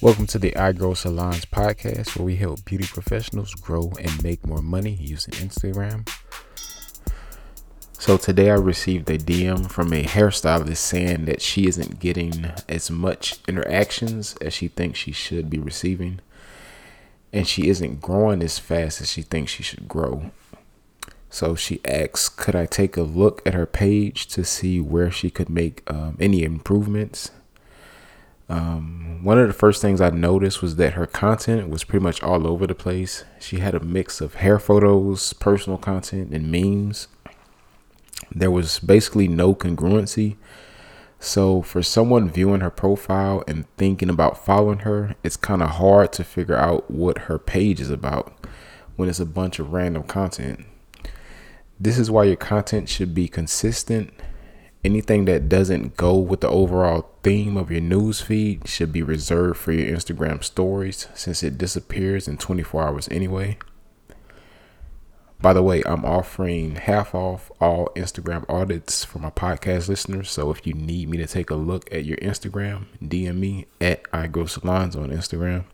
Welcome to the I Grow Salons podcast, where we help beauty professionals grow and make more money using Instagram. So, today I received a DM from a hairstylist saying that she isn't getting as much interactions as she thinks she should be receiving, and she isn't growing as fast as she thinks she should grow. So she asks, could I take a look at her page to see where she could make um, any improvements? Um, one of the first things I noticed was that her content was pretty much all over the place. She had a mix of hair photos, personal content, and memes. There was basically no congruency. So, for someone viewing her profile and thinking about following her, it's kind of hard to figure out what her page is about when it's a bunch of random content. This is why your content should be consistent anything that doesn't go with the overall theme of your news feed should be reserved for your Instagram stories since it disappears in 24 hours anyway. By the way, I'm offering half off all Instagram audits for my podcast listeners. So if you need me to take a look at your Instagram, DM me at iGrowSalons on Instagram.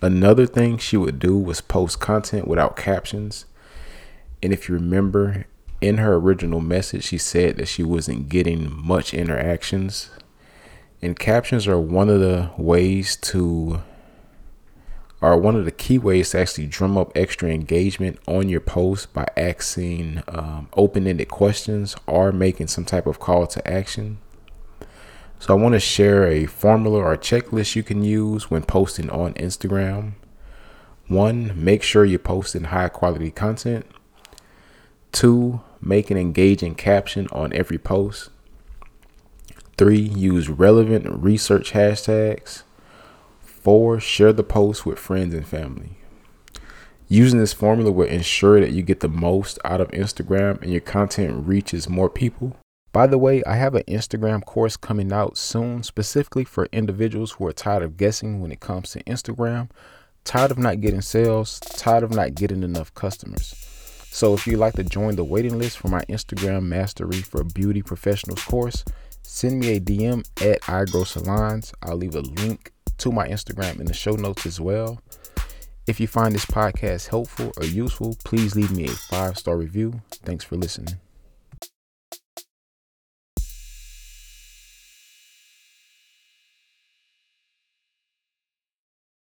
Another thing she would do was post content without captions. And if you remember, in her original message, she said that she wasn't getting much interactions. And captions are one of the ways to, are one of the key ways to actually drum up extra engagement on your post by asking um, open ended questions or making some type of call to action. So, I want to share a formula or checklist you can use when posting on Instagram. One, make sure you're posting high quality content. Two, make an engaging caption on every post. Three, use relevant research hashtags. Four, share the post with friends and family. Using this formula will ensure that you get the most out of Instagram and your content reaches more people. By the way, I have an Instagram course coming out soon specifically for individuals who are tired of guessing when it comes to Instagram, tired of not getting sales, tired of not getting enough customers. So if you'd like to join the waiting list for my Instagram Mastery for Beauty Professionals course, send me a DM at iGrowSalons. I'll leave a link to my Instagram in the show notes as well. If you find this podcast helpful or useful, please leave me a five star review. Thanks for listening.